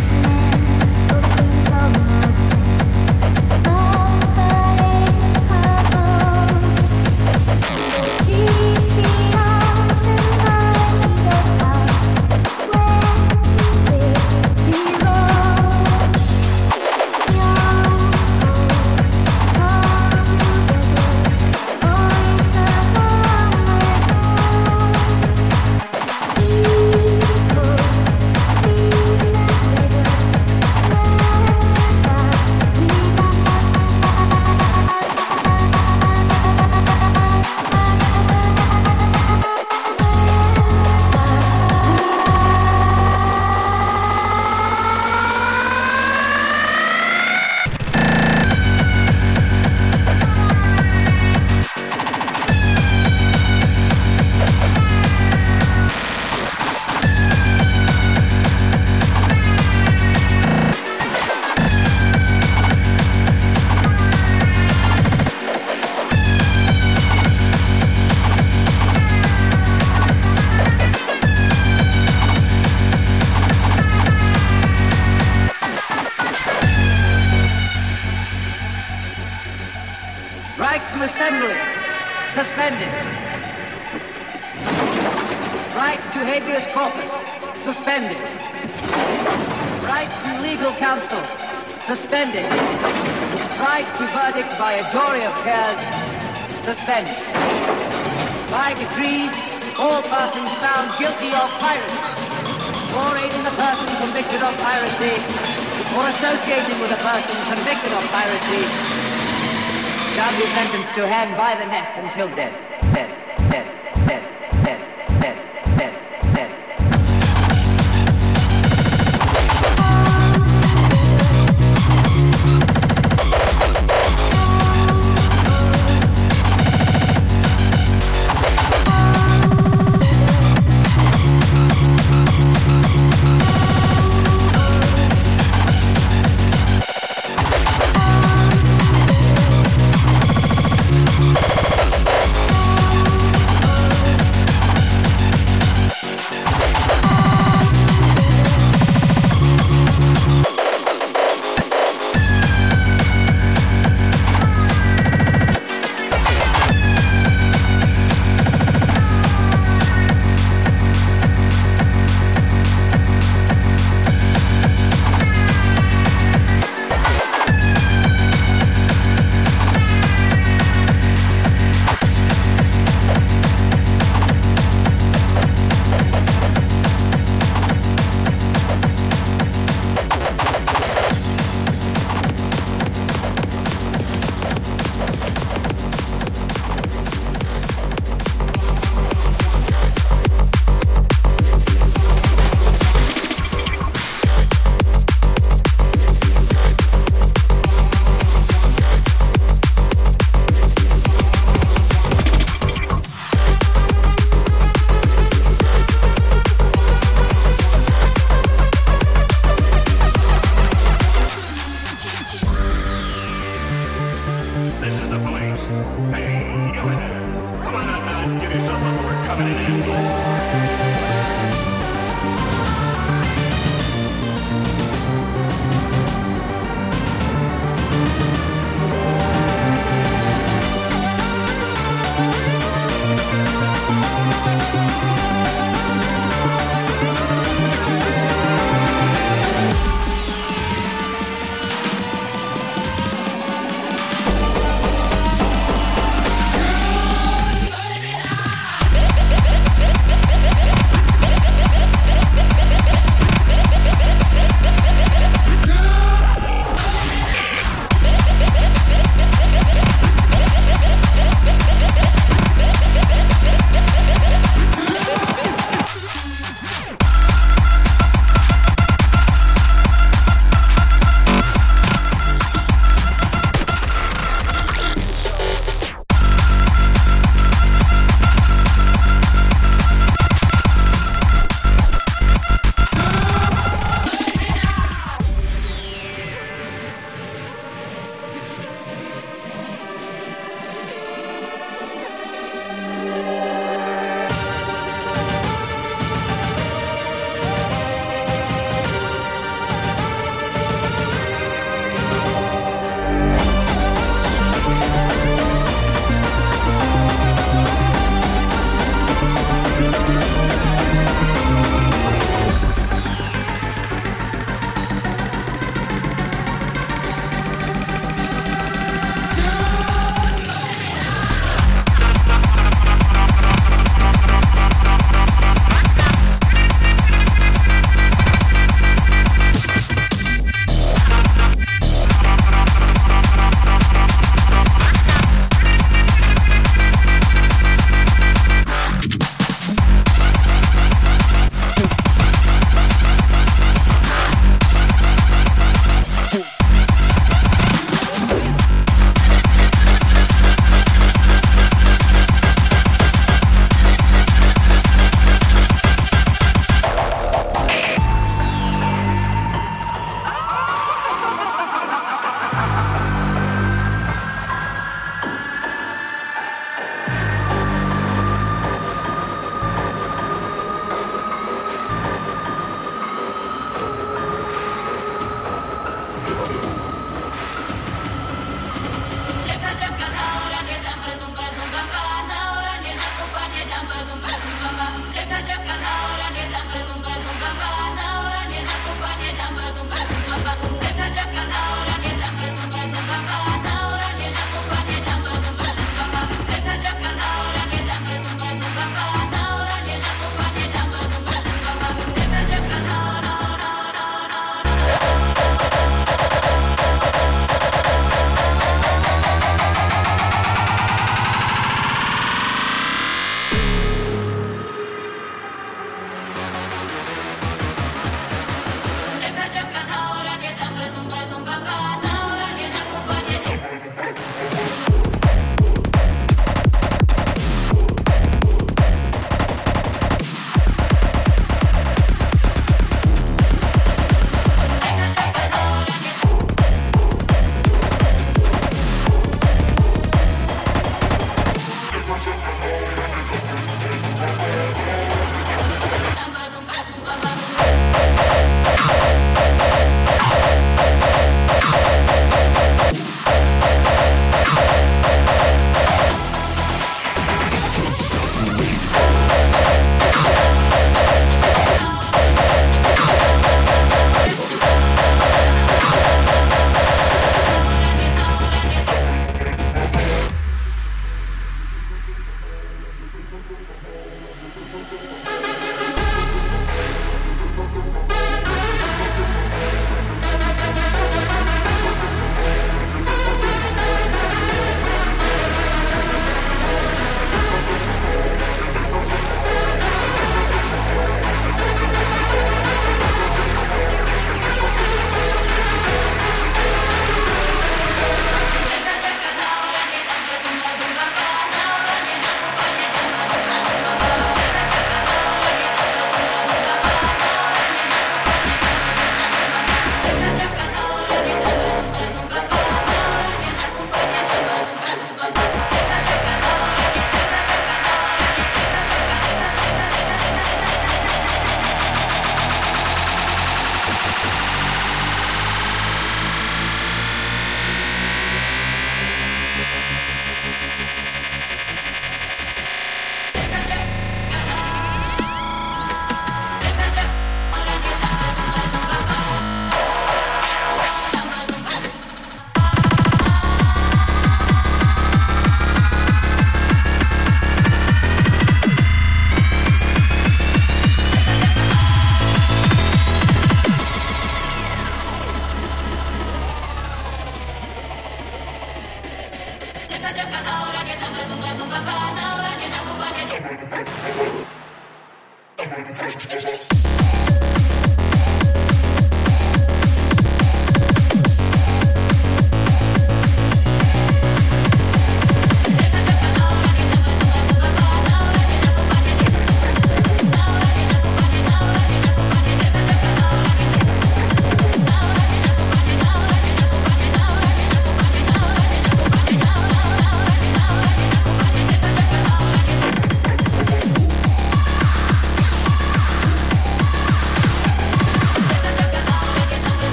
stars. By decree, all persons found guilty of piracy, or aiding a person convicted of piracy, or associating with a person convicted of piracy, shall be sentenced to hang by the neck until death.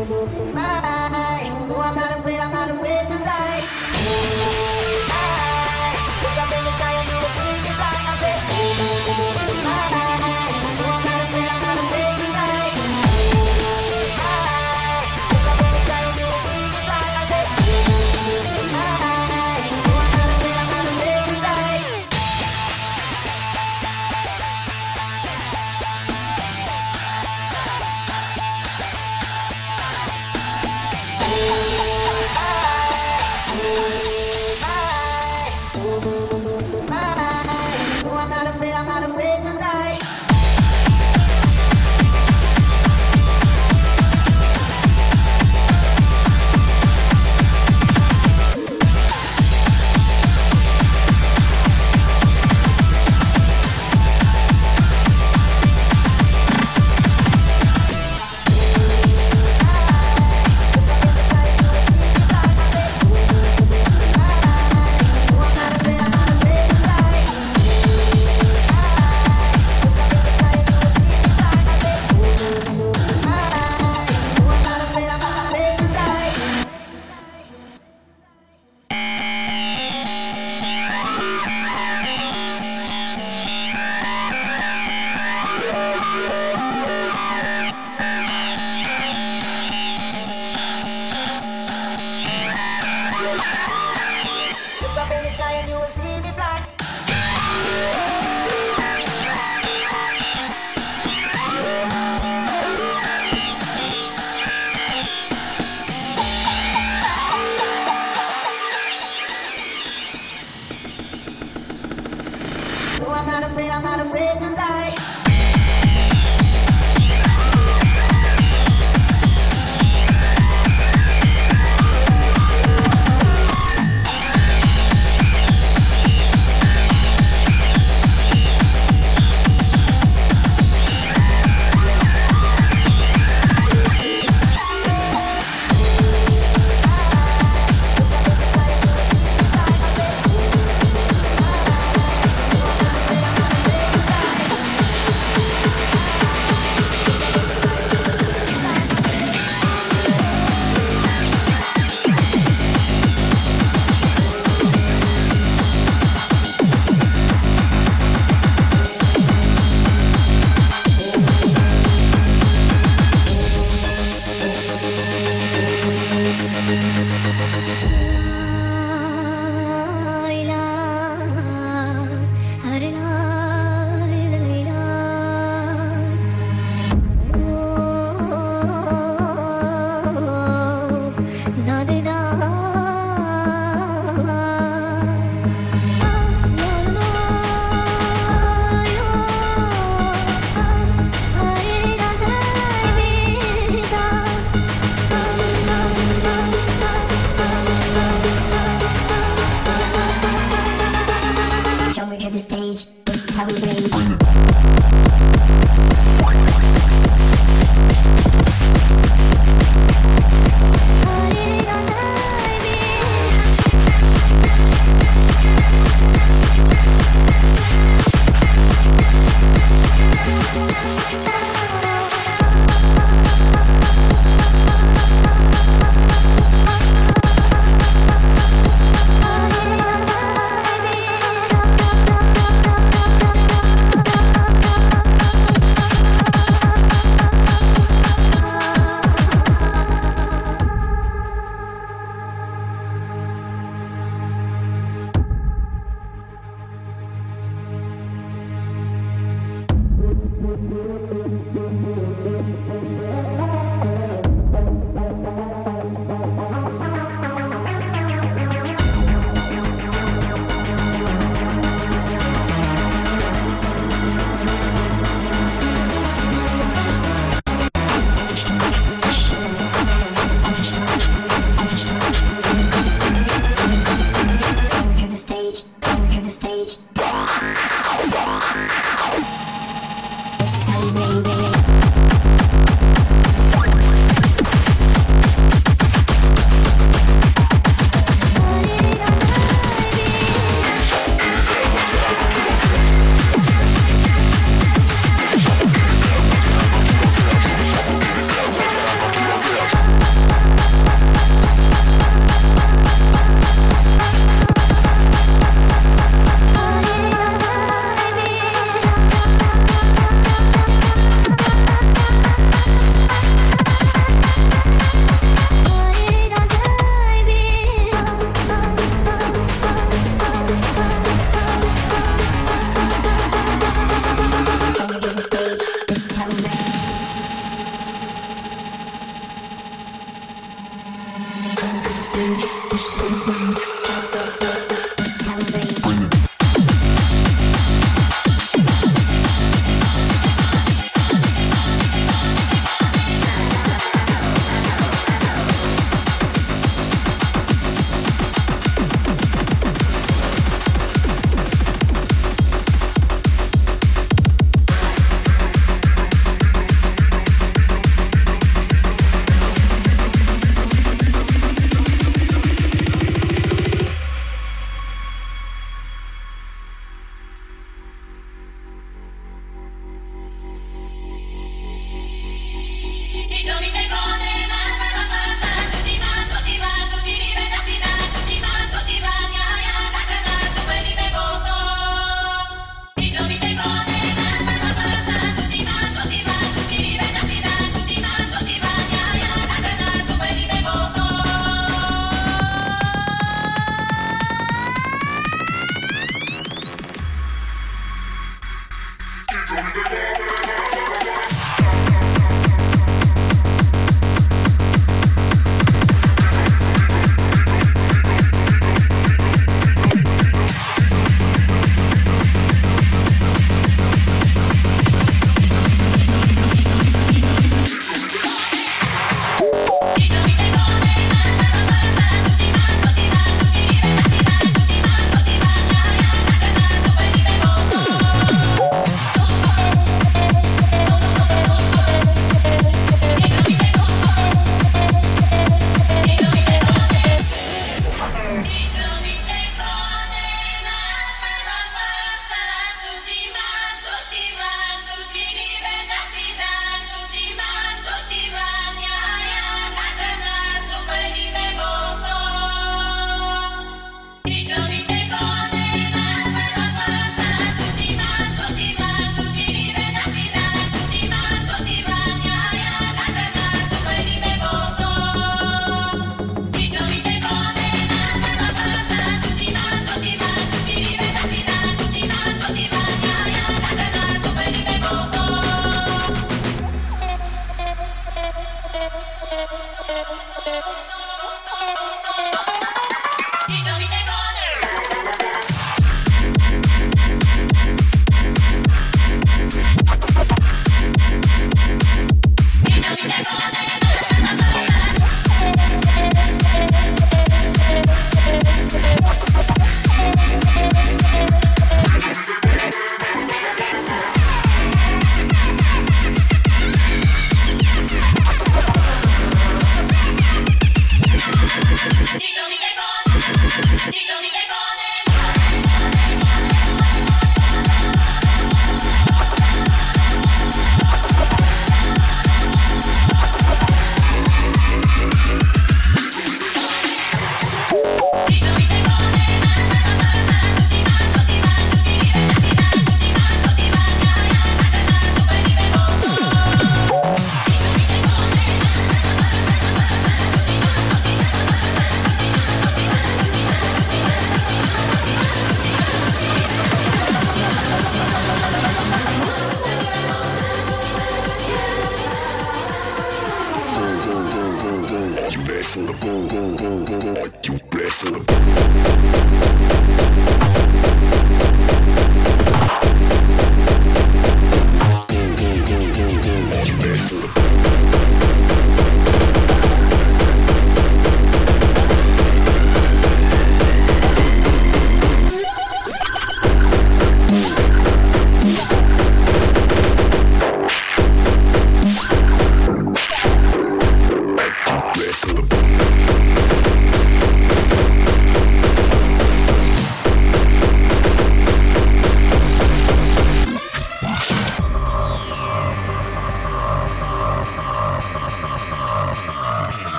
Bye.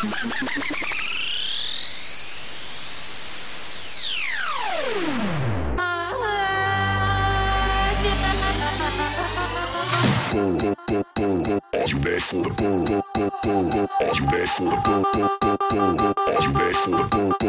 for the boom, boom, boom, boom, boom. Are you ready for the boom, boom, boom, boom, boom? Are you ready for the boom?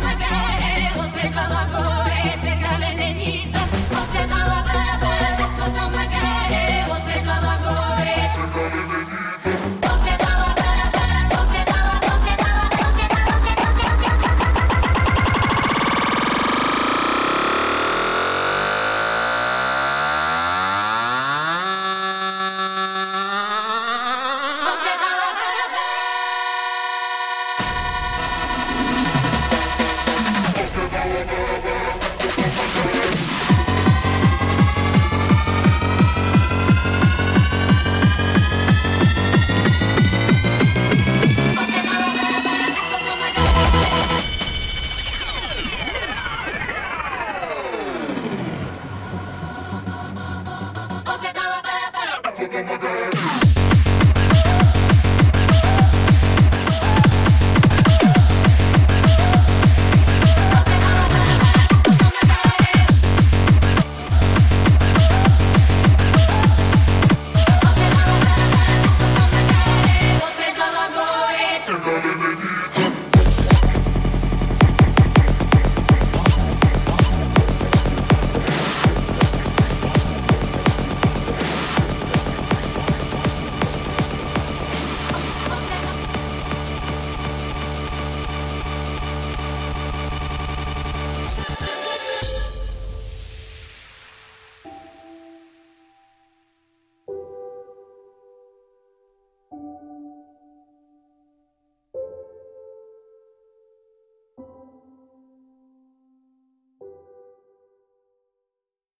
Magare, você colocou esse galenenito. Mulher.